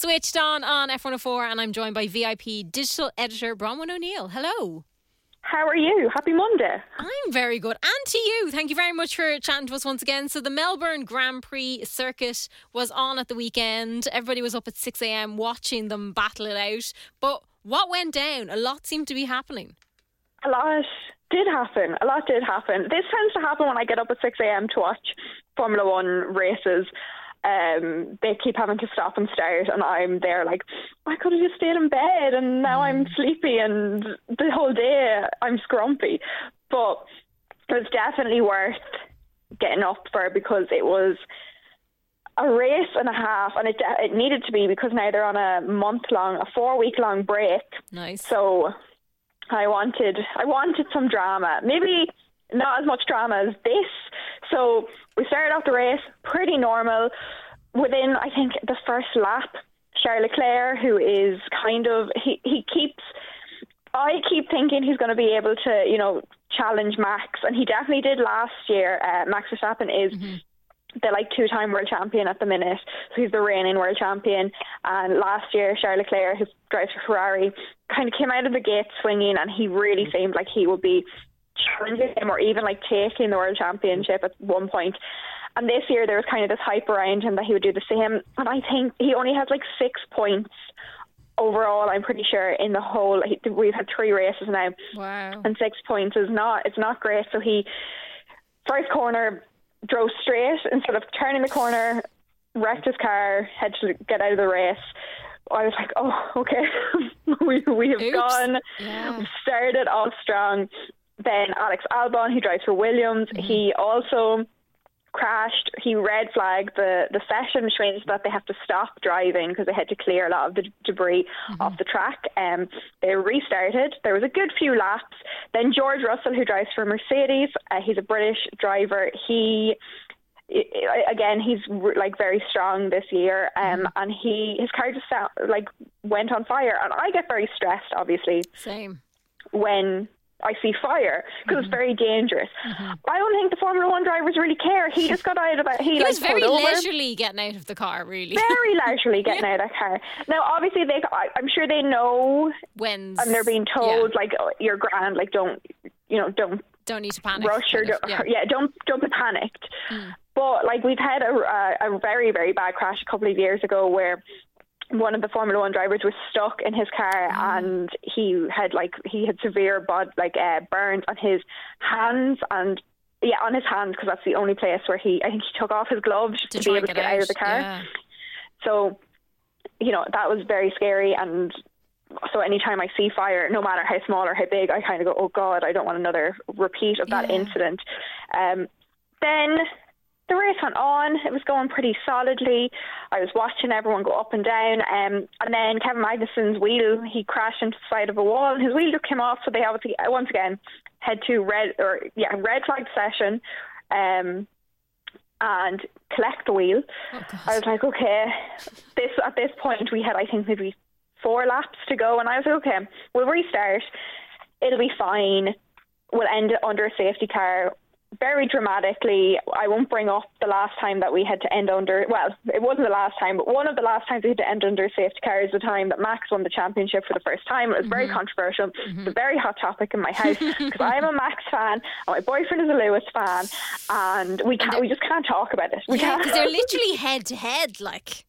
Switched on on FM104, and I'm joined by VIP digital editor Bronwyn O'Neill. Hello. How are you? Happy Monday. I'm very good. And to you, thank you very much for chatting to us once again. So, the Melbourne Grand Prix circuit was on at the weekend. Everybody was up at 6 a.m. watching them battle it out. But what went down? A lot seemed to be happening. A lot did happen. A lot did happen. This tends to happen when I get up at 6 a.m. to watch Formula One races um, they keep having to stop and start, and I'm there like, I could have just stayed in bed, and now I'm mm. sleepy, and the whole day I'm scrumpy. But it was definitely worth getting up for because it was a race and a half, and it it needed to be because now they're on a month long, a four week long break. Nice. So I wanted I wanted some drama, maybe not as much drama as this. So we started off the race pretty normal. Within, I think, the first lap, Charles Leclerc, who is kind of he he keeps. I keep thinking he's going to be able to, you know, challenge Max, and he definitely did last year. Uh, Max Verstappen is mm-hmm the like two time world champion at the minute. So he's the reigning world champion. And last year, Charles Leclerc, who drives for Ferrari, kind of came out of the gate swinging, and he really mm-hmm. seemed like he would be challenging him or even like taking the world championship at one point. And this year there was kind of this hype around him that he would do the same. And I think he only has like six points overall. I'm pretty sure in the whole we've had three races now. Wow. And six points is not it's not great. So he first corner drove straight instead of turning the corner, wrecked his car, had to get out of the race. I was like, oh, okay, we we have Oops. gone. Yeah. Started off strong, then Alex Albon, who drives for Williams, mm-hmm. he also crashed. He red flagged the, the session, which means that they have to stop driving because they had to clear a lot of the debris mm-hmm. off the track. Um, they restarted. There was a good few laps. Then George Russell, who drives for Mercedes, uh, he's a British driver. He again he's like very strong this year um mm-hmm. and he his car just like went on fire and I get very stressed obviously same when I see fire because mm-hmm. it's very dangerous. Mm-hmm. I don't think the Formula One drivers really care. He just got out of it. He, he like, was very leisurely getting out of the car, really. Very leisurely getting yeah. out of the car. Now, obviously, they I, am sure they know when, and they're being told yeah. like oh, you're grand, like don't you know don't don't need to panic. Rush or don't, yeah. yeah. don't don't be panicked. Mm. But like we've had a, a, a very very bad crash a couple of years ago where one of the Formula One drivers was stuck in his car mm. and he had like he had severe bod like uh, burns on his hands and yeah on his hands because that's the only place where he I think he took off his gloves to, to be able to get out. out of the car. Yeah. So you know that was very scary and so anytime I see fire, no matter how small or how big, I kind of go, oh God, I don't want another repeat of that yeah. incident. Um, then the race went on. It was going pretty solidly. I was watching everyone go up and down. Um, and then Kevin Magnussen's wheel, he crashed into the side of a wall and his wheel just came off. So they obviously, uh, once again, had to red, or yeah, red flag session. Um, and collect the wheel. Oh, I was like, okay, this at this point we had I think maybe four laps to go, and I was like, okay, we'll restart. It'll be fine. We'll end it under a safety car very dramatically, I won't bring up the last time that we had to end under, well, it wasn't the last time, but one of the last times we had to end under safety car is the time that Max won the championship for the first time. It was mm-hmm. very controversial. Mm-hmm. It's a very hot topic in my house because I'm a Max fan and my boyfriend is a Lewis fan and we can't, we just can't talk about it. We yeah, because they're literally head to head, like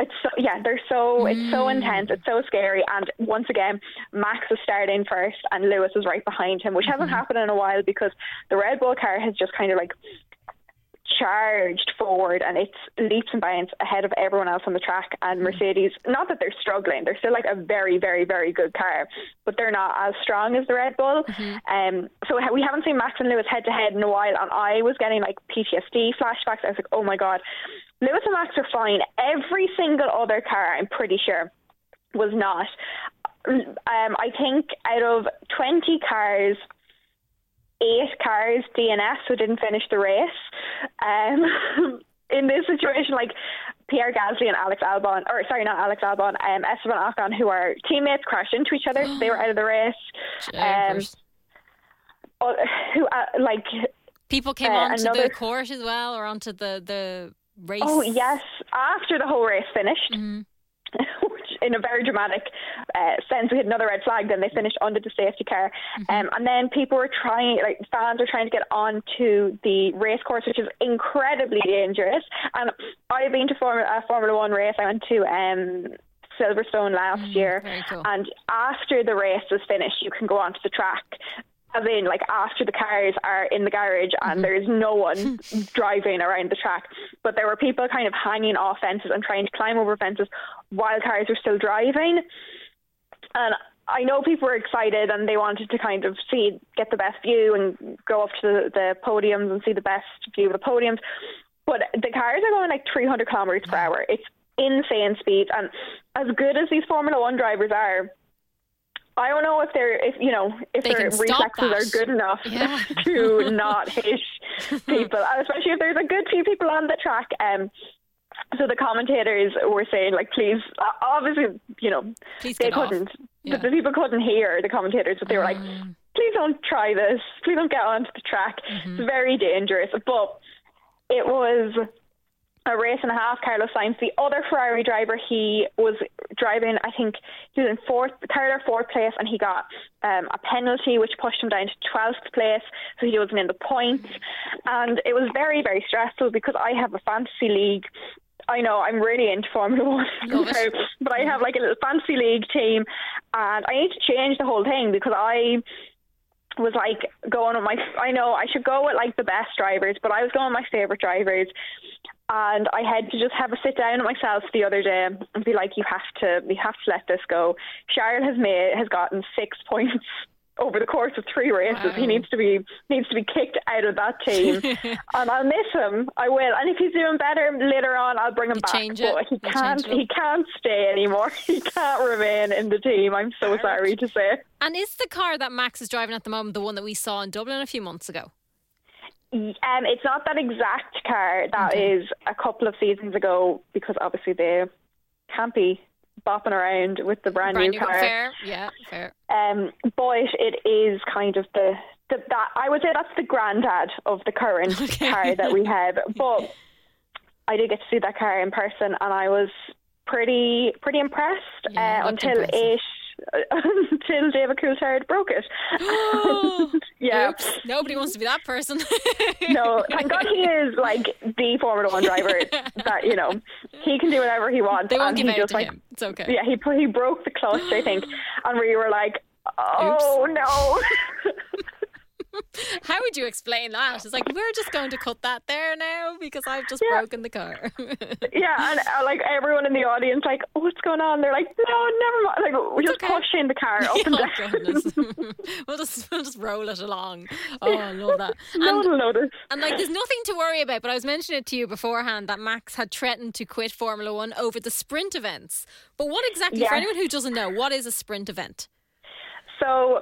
it's so yeah, they're so mm. it's so mm. intense, it's so scary. And once again, Max is starting first, and Lewis is right behind him, which mm-hmm. hasn't happened in a while because the Red Bull car has just kind of like charged forward and it's leaps and bounds ahead of everyone else on the track. And mm. Mercedes, not that they're struggling, they're still like a very, very, very good car, but they're not as strong as the Red Bull. Mm-hmm. Um, so we haven't seen Max and Lewis head to head in a while, and I was getting like PTSD flashbacks. I was like, oh my god, Lewis and Max are fine. Every single other car, I'm pretty sure, was not. Um, I think out of 20 cars, eight cars DNF who didn't finish the race. Um, in this situation, like Pierre Gasly and Alex Albon, or sorry, not Alex Albon, um, Esteban Ocon, who are teammates, crashed into each other, so they were out of the race. Um, who uh, like people came uh, onto another, the court as well, or onto the the race. Oh yes, after the whole race finished. Mm-hmm. in a very dramatic uh, sense, we had another red flag. Then they finished under the safety car, mm-hmm. um, and then people were trying, like fans were trying to get onto the race course, which is incredibly dangerous. And I've been to Formula, a Formula One race. I went to. Um, Silverstone last mm, year. Cool. And after the race was finished, you can go onto the track as in like after the cars are in the garage and mm-hmm. there's no one driving around the track. But there were people kind of hanging off fences and trying to climb over fences while cars were still driving. And I know people were excited and they wanted to kind of see get the best view and go up to the, the podiums and see the best view of the podiums. But the cars are going like 300 kilometers per hour. It's insane speed. And as good as these Formula One drivers are, I don't know if they're if you know if they their reflexes are good enough yeah. to not hit people, especially if there's a good few people on the track. Um, so the commentators were saying like, please, obviously, you know, please they couldn't. Yeah. The, the, people couldn't hear the commentators, but they were like, mm. please don't try this. Please don't get onto the track. Mm-hmm. It's very dangerous. But it was a race and a half, Carlos Sainz. The other Ferrari driver, he was driving, I think he was in fourth, third or fourth place, and he got um, a penalty which pushed him down to 12th place, so he wasn't in the points. And it was very, very stressful because I have a fantasy league. I know I'm really into Formula One, but I have like a little fantasy league team, and I need to change the whole thing because I was like going with my I know I should go with like the best drivers, but I was going with my favorite drivers and I had to just have a sit down with myself the other day and be like, you have to, you have to let this go. Charles has made has gotten six points over the course of three races. Wow. He needs to be needs to be kicked out of that team, and I'll miss him. I will. And if he's doing better later on, I'll bring him you back. Change but he can't. He can't stay anymore. He can't remain in the team. I'm so sorry to say. And is the car that Max is driving at the moment the one that we saw in Dublin a few months ago? Um, it's not that exact car. That okay. is a couple of seasons ago because obviously they can't be bopping around with the brand, brand new, new car. Fair, yeah, fair. Um, but it is kind of the, the that I would say that's the granddad of the current okay. car that we have. But I did get to see that car in person, and I was pretty pretty impressed yeah, uh, until impressive. it until David Coulthard broke it. yeah. Oops. Nobody wants to be that person. no, thank God he is like the Formula One driver that, you know, he can do whatever he wants. They won't give he just, to like, him. It's okay. Yeah, he, he broke the clutch, I think. And we were like, oh Oops. no. How would you explain that? It's like we're just going to cut that there now because I've just Yeah. broken the car. yeah, and uh, like everyone in the audience, like, oh, what's going on? They're like, no, never mind. Like, we're just okay. pushing the car up and oh down. goodness, we'll just we'll just roll it along. Oh, I love that. no one And, notice. and like, there's nothing to worry about. But I was mentioning it to you beforehand that Max had threatened to quit Formula One over the sprint events. But what exactly, for anyone who doesn't know, what is a sprint event? So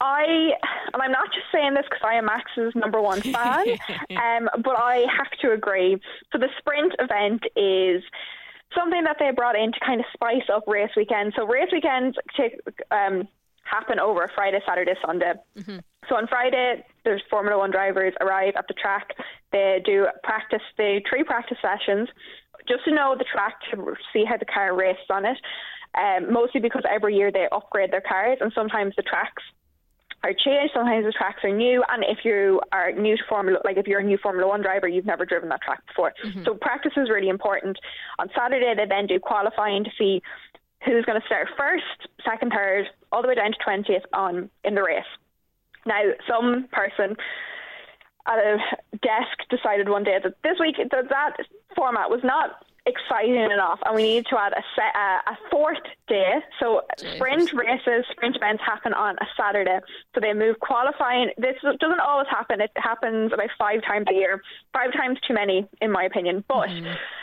I, and I'm not just saying this because I am Max's number one fan, um, but I have to agree. So the sprint event is something that they brought in to kind of spice up race weekend. So race weekends take, um, happen over Friday, Saturday, Sunday. So on Friday, there's Formula One drivers arrive at the track. They do practice, they three practice sessions just to know the track to see how the car races on it. Um, mostly because every year they upgrade their cars, and sometimes the tracks are changed. Sometimes the tracks are new, and if you are new to Formula, like if you're a new Formula One driver, you've never driven that track before. Mm-hmm. So practice is really important. On Saturday, they then do qualifying to see who's going to start first, second, third, all the way down to twentieth on in the race. Now, some person at a desk decided one day that this week that that format was not exciting enough, and we need to add a set, uh, a fourth day. So sprint races, sprint events happen on a Saturday. So they move qualifying. This doesn't always happen. It happens about five times a year. Five times too many, in my opinion. But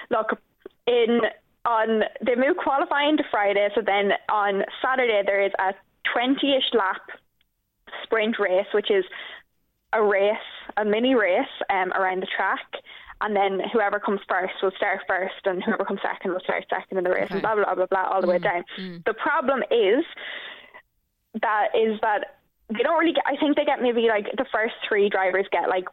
look, in on they move qualifying to Friday. So then on Saturday there is a twenty-ish lap sprint race, which is a race, a mini race um, around the track. And then whoever comes first will start first, and whoever comes second will start second in the race, Okay. and blah blah blah blah all the way mm, down. Mm. The problem is that is that they don't really get. I think they get maybe like the first three drivers get like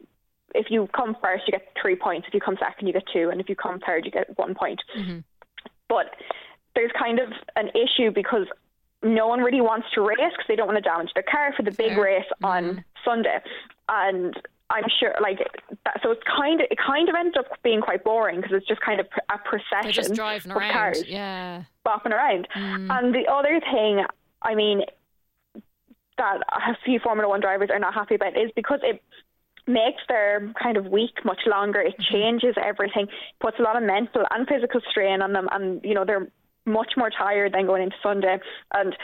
if you come first you get three points, if you come second you get two, and if you come third you get one point. Mm-hmm. But there's kind of an issue because no one really wants to race because they don't want to damage their car for the big race on Mm-hmm. Sunday, and I'm sure like that. So it's kind of it kind of ends up being quite boring because it's just kind of a procession driving of around. cars Yeah. bopping around. Mm. And the other thing, I mean, that a few Formula One drivers are not happy about is because it makes their kind of week much longer. It Mm-hmm. changes everything, puts a lot of mental and physical strain on them, and you know they're much more tired than going into Sunday. And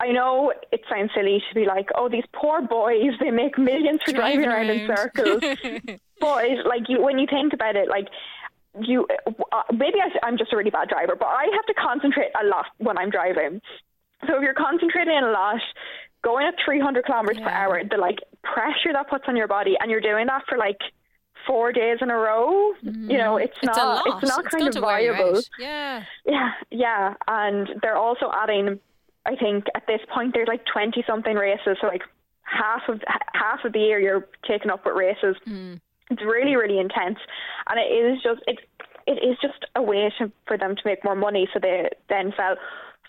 I know it sounds silly to be like, oh, these poor boys, they make millions for driving, around, in circles. but like you, when you think about it, like you, uh, maybe I, I'm just a really bad driver, but I have to concentrate a lot when I'm driving. So if you're concentrating a lot, going at 300 kilometers per hour, the like pressure that puts on your body, and you're doing that for like four days in a row, you know, it's, it's not, it's not kind going of to wear you viable. Yeah. Yeah, yeah, and they're also adding. I think at this point there's like twenty something races, so like half of half of the year you're taken up with races. Hmm. It's really really intense, and it is just it it is just a way to, for them to make more money. So they then sell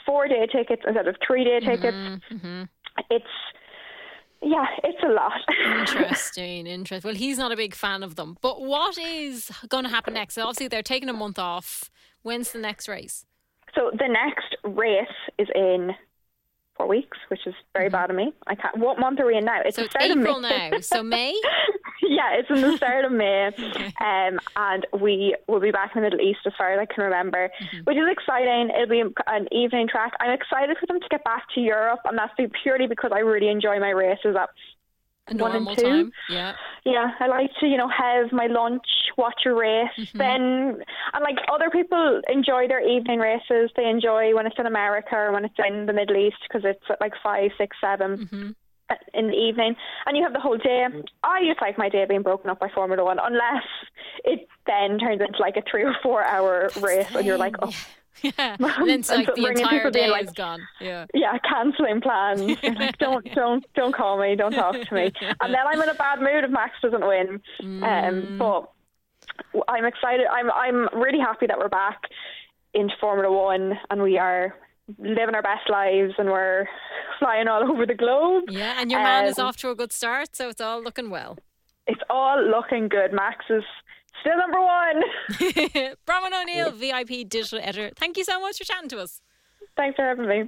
four day tickets instead of three day hmm, tickets. Hmm. It's yeah, it's a lot. Interesting, interesting. Well, he's not a big fan of them. But what is going to happen next? So obviously, they're taking a month off. When's the next race? So the next race is in four weeks, which is very bad of me. I can't. What month are we in now? It's So the start April of May. now. So May? yeah, it's in the start of May, um, and we will be back in the Middle East as far as I can remember, Mm-hmm. which is exciting. It'll be an evening track. I'm excited for them to get back to Europe, and that's purely because I really enjoy my races at A One and normal two. time. Yeah. yeah, I like to, you know, have my lunch, watch a race, Mm-hmm. then, and like other people enjoy their evening races. They enjoy when it's in America or when it's in the Middle East because it's at like five, six, seven Mm-hmm. in the evening, and you have the whole day. I just like my day being broken up by Formula One, unless it then turns into like a three or four hour race, and you're like, oh. Yeah. And then like the entire day like- is gone. Yeah. Yeah, cancelling plans. Like, don't, don't, don't call me. Don't talk to me. And then I'm in a bad mood if Max doesn't win. Mm. Um, but I'm excited. I'm, I'm really happy that we're back into Formula One, and we are living our best lives, and we're flying all over the globe. Yeah. And your man is Um, off to a good start, so it's all looking well. It's all looking good. Max is still number one. Bronwyn O'Neill, VIP digital editor. Thank you so much for chatting to us. Thanks for having me.